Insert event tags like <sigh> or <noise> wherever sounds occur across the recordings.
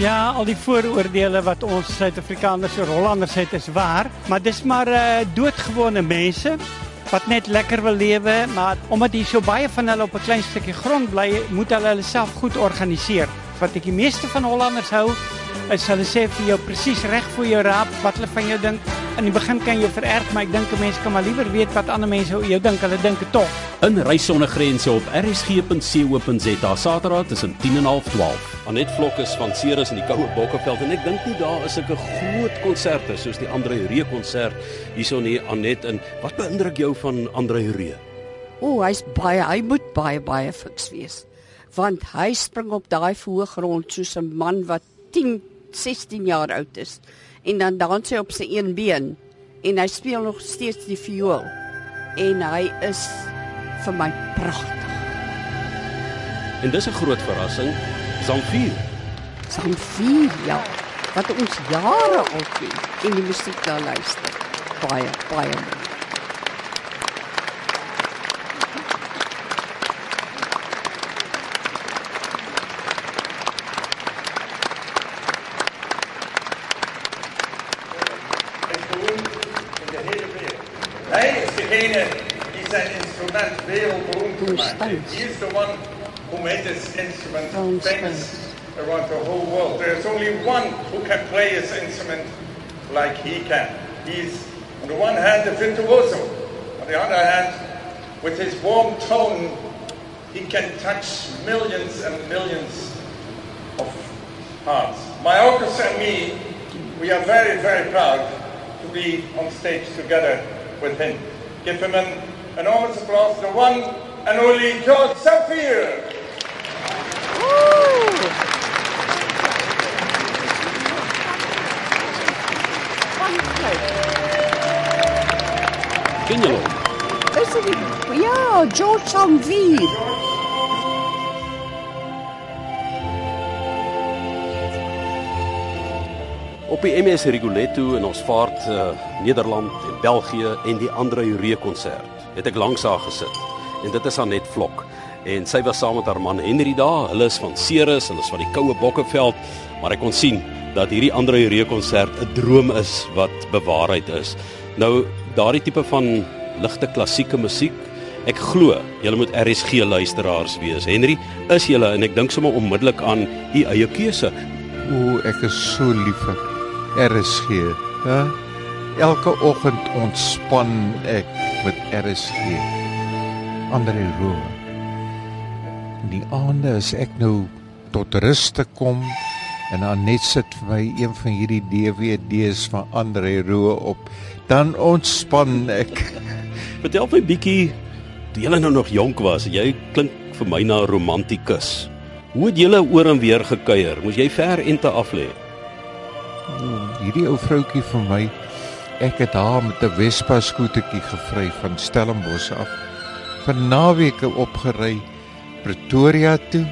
Ja, al die vooroordeele wat ons Suid-Afrikaners oor Hollanders het is waar, maar dis maar uh, doodgewone mense wat net lekker wil lewe, maar omdat hier so baie van hulle op 'n klein stukkie grond bly, moet hulle hulle self goed organiseer. Wat ek die meeste van Hollanders hou, is hulle sê vir jou presies reg voor jou raap wat hulle van jou dink. In die begin kan jy vererg, maar ek dink 'n mens kan maar liewer weet wat ander mense oor jou dink. Hulle dit tog. In Reis sonder grense op rsg.co.za Saterdag tussen 10 en 12. Anet Vlok is van Ceres in die Koue Bokkeveld en ek dink nie daar is 'n groot konserte soos die Andre Ree konsert hierson hier Anet en wat beïndruk jou van Andre Ree? O, oh, hy's baie, hy moet baie baie fiks wees. Want hy spring op daai voorgrond soos 'n man wat 10 16 jaar oud is en dan dans hy op sy een been en hy speel nog steeds die viool en hy is vir my pragtig. En dis 'n groot verrassing, Zamfir. Zamfir, ja. Wat ons jare al ken en die musiek daar luister. Baie, baie mooi. Um he is the one who made this instrument oh, famous around the whole world. There's only one who can play his instrument like he can. He's, on the one hand, a virtuoso. On the other hand, with his warm tone, he can touch millions and millions of hearts. My orchestra and me, we are very, very proud to be on stage together with him. Give him an enormous applause. The one and only George Sapphire. Ken jy hom? Dis die ja, George Samvier. Op die MS Rigoletto in ons vaart uh, Nederland en België en die Andre Juree konsert het ek langs haar gesit en dit is Anet Vlok en sy was saam met haar man Henry daar. Hulle is van Ceres, hulle is van die Koue Bokkeveld, maar ek kon sien dat hierdie Andre Juree konsert 'n droom is wat bewaarheid is. Nou daardie tipe van ligte klassieke musiek Ek glo julle moet RSG luisteraars wees. Henry, is julle en ek dink sommer onmiddellik aan u eie keuse. O, ek is so lief vir RSG. Ja. Elke oggend ontspan ek met RSG ander room. Die aande as ek nou tot rus te kom en dan net sit vir my een van hierdie DVD's van Andre Roo op, dan ontspan ek. <laughs> Vertel my bietjie, toe jy nou nog jonk was, jy klink vir my na 'n romantikus. Hoe het julle oor en weer gekuier? Moes jy ver en te af lê? Hierdie ou vroutjie vir my, ek het haar met 'n Vespa skootertjie gevry van Stellenbosch af vir naweke opgery Pretoria toe.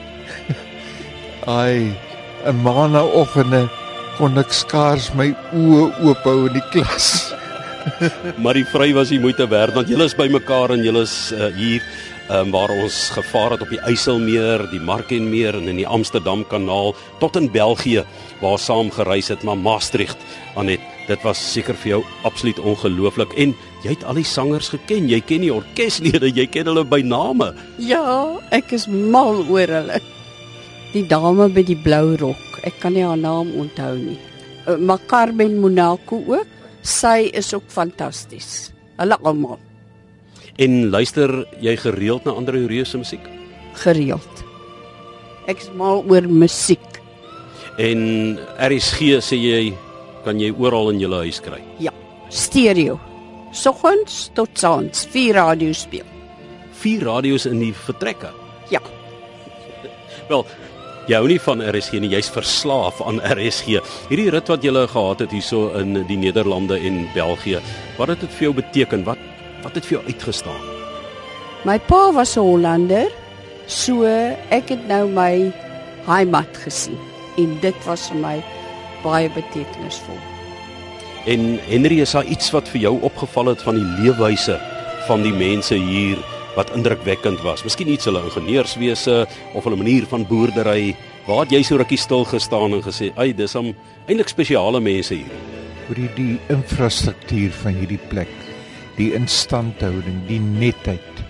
<laughs> Ai, 'n maandagooggende kon ek skaars my oë oop hou in die <laughs> klas. maar die vry was die moeite werd want julle is bymekaar en julle is uh, hier um, waar ons gevaar het op die Eiselmeer, die Markenmeer en in die Amsterdam Kanaal tot in België waar saam gereis het maar Maastricht aan het dit was seker vir jou absoluut ongelooflik. En jy het al die sangers geken. Jy ken die orkeslede. Jy ken hulle by name. Ja ek is mal oor hulle. Die dame met die blou rok ek kan nie haar naam onthou nie. Uh, maar Carmen Monaco ook. Sy is ook fantasties. Hulle almal en luister jy gereeld na ander reuse musiek gereeld ek is mal oor musiek en RSG sê jy kan jy oral in jou huis kry. Ja, stereo. Soggens tot aand, vier radio speel. Vier radio's in die vertrekke. Ja. Wel, jy hou nie van RSG nie, jy's verslaaf aan RSG. Hierdie rit wat jy gehad het hierso in die Nederlande en België, wat het dit vir jou beteken? Wat wat het vir jou uitgestaan? My pa was 'n Hollander, so ek het nou my heimat gesien en dit was vir my baie betekenisvol. En Henry, is daar iets wat vir jou opgeval het van die leefwyse van die mense hier wat indrukwekkend was? Miskien iets hulle ingenieurswese of hulle manier van boerdery. Waar het jy so rukkie stil gestaan en gesê, "Ag, dis om eintlik spesiale mense hier." oor die, die infrastruktuur van hierdie plek, die instandhouding, die netheid.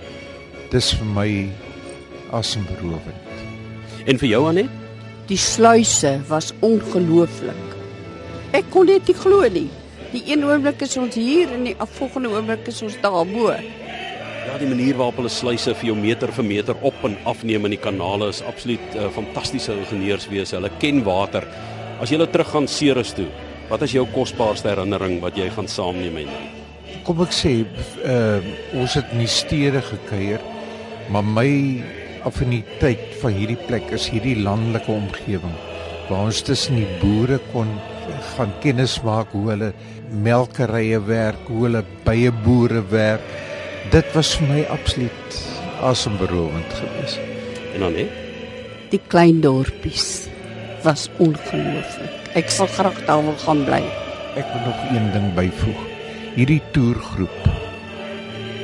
Dis vir my asemberowend. En vir jou Anet? Die sluise was ongelooflik. Ek kon dit nie glo nie. Die een oomblik is ons hier en die volgende oomblik is ons daarbo. Ja, die manier waarop hulle sluise vir jou meter vir meter op en afneem in die kanale is absoluut uh, fantastiese ingenieurswese. Hulle ken water. As jy hulle terug gaan Ceres toe, wat is jou kosbaarste herinnering wat jy gaan saamneem met hulle? Kom ek sê, uh, ons het in die stede gekuier, maar my affiniteit van hierdie plek is hierdie landelike omgewing waar ons tussen die boere kon gaan kennis maak hoe hulle melkerye werk, hoe hulle bye boere werk. Dit was vir my absoluut asemberowend geweest. En dan hè? Die klein dorpies was ongelooflik. Ek sal graag daar wil gaan bly. Ek wil nog een ding byvoeg. Hierdie toergroep.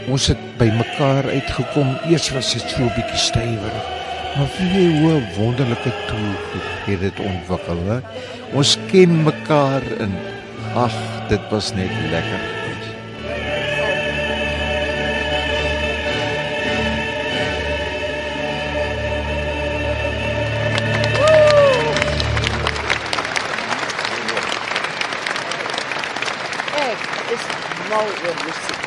Ons het by mekaar uitgekom. Eers was dit so 'n bietjie stywerig. Maar hoe 'n wonderlike toergroep het dit ontwikkel, hè? Ons ken mekaar in ag, dit was net lekker. Is mal oor musiek.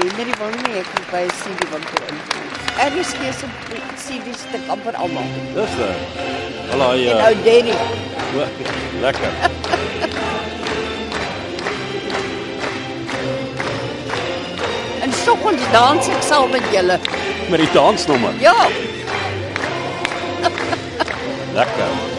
En nie wil nie ek moet by 'n CD winkel ingaan. Er is hier so CD's te koop vir almal. Dis 'n Hallo ja. ou Danny, Lekker. en soggens dans ek saam met julle. Met die dansnommer. Ja, Lekker.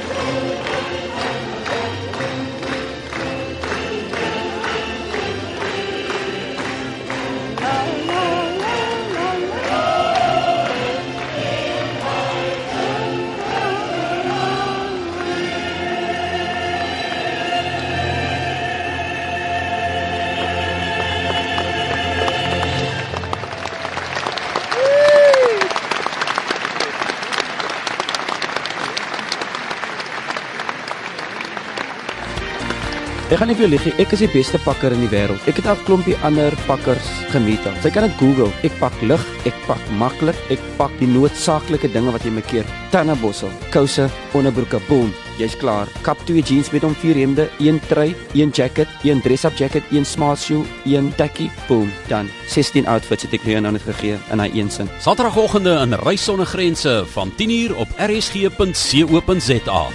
Ek gaan nie vir jou lieg nie, ek is die beste pakker in die wêreld. Ek het al 'n klompie ander pakkers gemeet. al. Jy kan dit Google. Ek pak lig, ek pak maklik, ek pak die noodsaaklike dinge wat jy my keer. Tannebossel, kouse, onderbroeke, boom, jy's klaar. Kap twee jeans met hom vier hemde, een trui, een jacket, een dress-up jacket, een smart shoe, een tekkie, boom, dan 16 outfits het ek nou net gegee in daai een sin. Saterdagoggende in Reis sonder grense van 10uur op rsg.co.za.